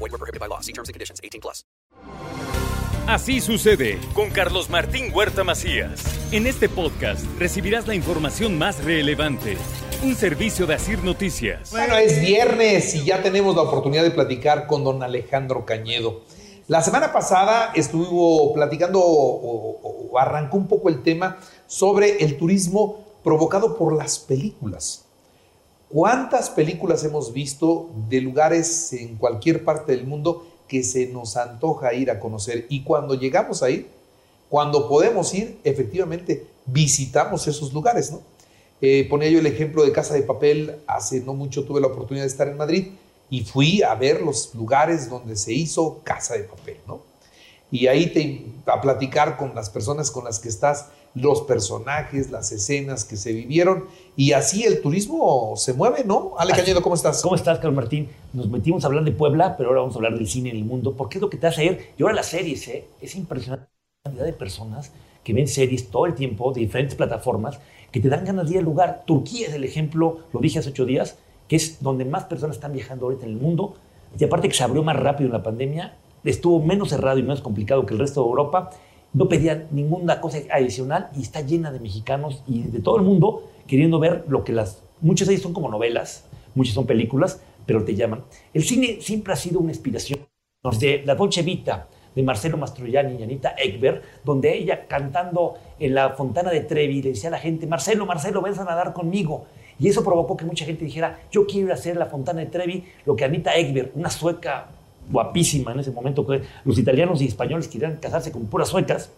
Void were prohibited by law. See terms and conditions. 18 plus. Así sucede con Carlos Martín Huerta Macías. En este podcast recibirás la información más relevante. Un servicio de Asir Noticias. Bueno, es viernes y ya tenemos la oportunidad de platicar con don Alejandro Cañedo. La semana pasada estuvo platicando o, o arrancó un poco el tema sobre el turismo provocado por las películas. ¿Cuántas películas hemos visto de lugares en cualquier parte del mundo que se nos antoja ir a conocer? Y cuando llegamos a ir, cuando podemos ir, efectivamente visitamos esos lugares, ¿no? Eh, ponía yo el ejemplo de Casa de Papel, hace no mucho tuve la oportunidad de estar en Madrid y fui a ver los lugares donde se hizo Casa de Papel, ¿no? Y ahí te, a platicar con las personas con las que estás, los personajes, las escenas que se vivieron y así el turismo se mueve, ¿no? Ale Cañedo, ¿cómo estás? ¿Cómo estás, Carlos Martín? Nos metimos a hablar de Puebla, pero ahora vamos a hablar del cine en el mundo, porque es lo que te hace ir. Y ahora las series, ¿eh? Es impresionante la cantidad de personas que ven series todo el tiempo de diferentes plataformas que te dan ganas de ir al lugar. Turquía es el ejemplo, lo dije hace ocho días, que es donde más personas están viajando ahorita en el mundo. Y aparte que se abrió más rápido en la pandemia, estuvo menos cerrado y menos complicado que el resto de Europa. No pedían ninguna cosa adicional y está llena de mexicanos y de todo el mundo queriendo ver lo que las... Muchas de ellas son como novelas, muchas son películas, pero te llaman. El cine siempre ha sido una inspiración. De La Dolce de Marcelo Mastroianni y Anita Ekberg, donde ella cantando en la fontana de Trevi le decía a la gente, Marcelo, Marcelo, ven a nadar conmigo. Y eso provocó que mucha gente dijera, yo quiero hacer la fontana de Trevi, lo que Anita Ekberg, una sueca guapísima en ese momento, los italianos y españoles querían casarse con puras suecas,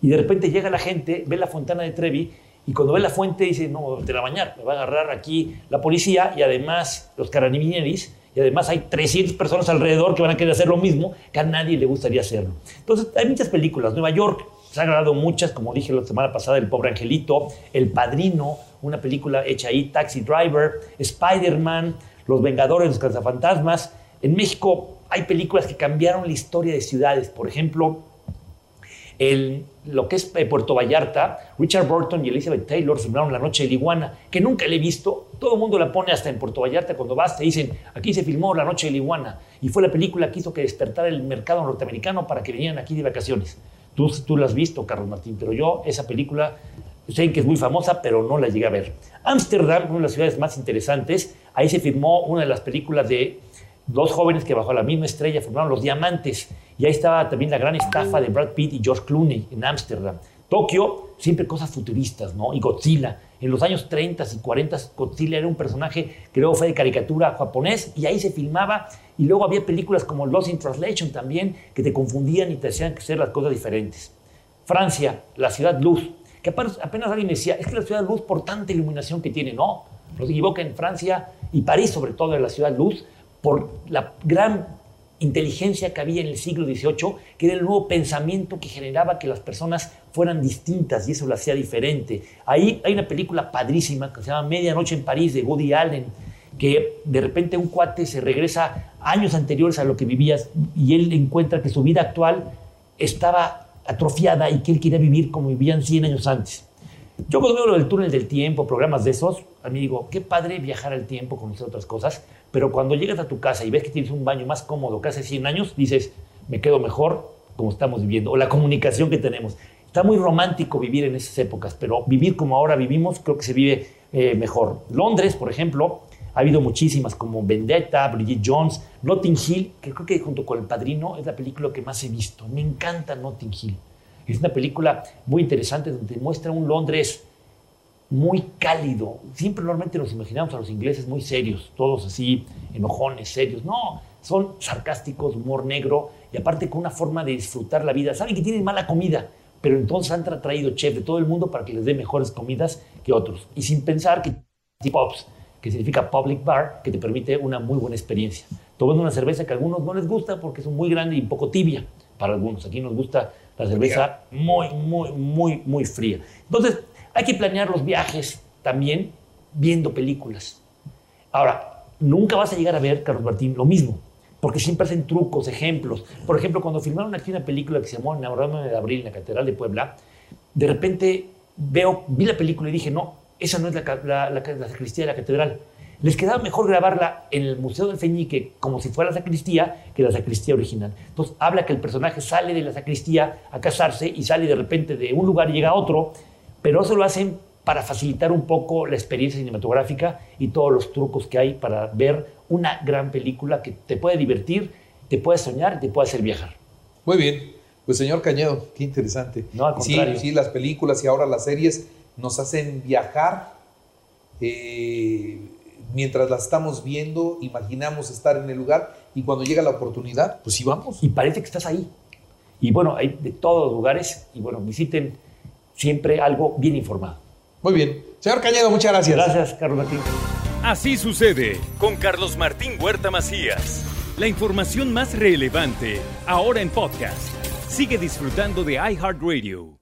y de repente llega la gente, ve la fontana de Trevi, y cuando ve la fuente dice, no, te la bañar, me va a agarrar aquí la policía y además los carabinieris, y además hay 300 personas alrededor que van a querer hacer lo mismo, que a nadie le gustaría hacerlo. Entonces, hay muchas películas. Nueva York, se han grabado muchas, como dije la semana pasada, El Pobre Angelito, El Padrino, una película hecha ahí, Taxi Driver, Spider-Man, Los Vengadores, Los Cazafantasmas. En México hay películas que cambiaron la historia de ciudades. Por ejemplo, el, lo que es eh, Puerto Vallarta, Richard Burton y Elizabeth Taylor filmaron La Noche de la Iguana, que nunca le he visto. Todo el mundo la pone hasta en Puerto Vallarta cuando vas, te dicen, aquí se filmó La Noche de la Iguana. Y fue la película que hizo que despertara el mercado norteamericano para que vinieran aquí de vacaciones. Tú, tú la has visto, Carlos Martín, pero yo esa película sé que es muy famosa, pero no la llegué a ver. Ámsterdam, una de las ciudades más interesantes, ahí se filmó una de las películas de dos jóvenes que bajo la misma estrella formaron Los Diamantes. Y ahí estaba también la gran estafa de Brad Pitt y George Clooney en Ámsterdam. Tokio, siempre cosas futuristas, ¿no? Y Godzilla. En los años 30 y 40, Godzilla era un personaje que luego fue de caricatura japonés y ahí se filmaba. Y luego había películas como Lost in Translation también que te confundían y te hacían hacer las cosas diferentes. Francia, la ciudad luz, que apenas, alguien me decía, es que la ciudad luz por tanta iluminación que tiene, no, no se equivoca en Francia y París sobre todo en la ciudad luz, por la gran inteligencia que había en el siglo XVIII, que era el nuevo pensamiento que generaba que las personas fueran distintas y eso lo hacía diferente. Ahí hay una película padrísima que se llama Medianoche en París de Woody Allen, que de repente un cuate se regresa años anteriores a lo que vivía y él encuentra que su vida actual estaba atrofiada y que él quería vivir como vivían 100 años antes. Yo cuando veo lo del túnel del tiempo, programas de esos, a mí digo, qué padre viajar al tiempo, conocer otras cosas, pero cuando llegas a tu casa y ves que tienes un baño más cómodo que hace 100 años, dices, me quedo mejor como estamos viviendo, o la comunicación que tenemos. Está muy romántico vivir en esas épocas, pero vivir como ahora vivimos creo que se vive eh, mejor. Londres, por ejemplo, ha habido muchísimas como Vendetta, Bridget Jones, Notting Hill, que creo que junto con El Padrino es la película que más he visto. Me encanta Notting Hill. Es una película muy interesante donde muestra un Londres muy cálido. Siempre normalmente nos imaginamos a los ingleses muy serios, todos así, enojones, serios. No, son sarcásticos, humor negro y aparte con una forma de disfrutar la vida. Saben que tienen mala comida, pero entonces han traído chef de todo el mundo para que les dé mejores comidas que otros. Y sin pensar que Pops, que significa public bar, que te permite una muy buena experiencia. tomando una cerveza que a algunos no les gusta porque es muy grande y un poco tibia para algunos. Aquí nos gusta la cerveza muy, muy, muy, muy fría. Entonces, hay que planear los viajes también viendo películas. Ahora, nunca vas a llegar a ver, Carlos Martín, lo mismo, porque siempre hacen trucos, ejemplos. Por ejemplo, cuando filmaron aquí una película que se llamó Enamorarme de Abril en la Catedral de Puebla, de repente veo, vi la película y dije, no, esa no es la, la, la, la sacristía de la catedral. Les quedaba mejor grabarla en el Museo del Feñique como si fuera la sacristía que la sacristía original. Entonces habla que el personaje sale de la sacristía a casarse y sale de repente de un lugar y llega a otro, pero eso lo hacen para facilitar un poco la experiencia cinematográfica y todos los trucos que hay para ver una gran película que te puede divertir, te puede soñar y te puede hacer viajar. Muy bien. Pues señor Cañedo, qué interesante. No, al sí, contrario. sí, las películas y ahora las series nos hacen viajar. eh, mientras las estamos viendo, imaginamos estar en el lugar y cuando llega la oportunidad, pues sí vamos. Y parece que estás ahí. Y bueno, hay de todos los lugares y bueno, visiten siempre algo bien informado. Muy bien. Señor Cañedo, muchas gracias. Gracias, Carlos Martín. Así sucede con Carlos Martín Huerta Macías. La información más relevante ahora en podcast. Sigue disfrutando de iHeartRadio.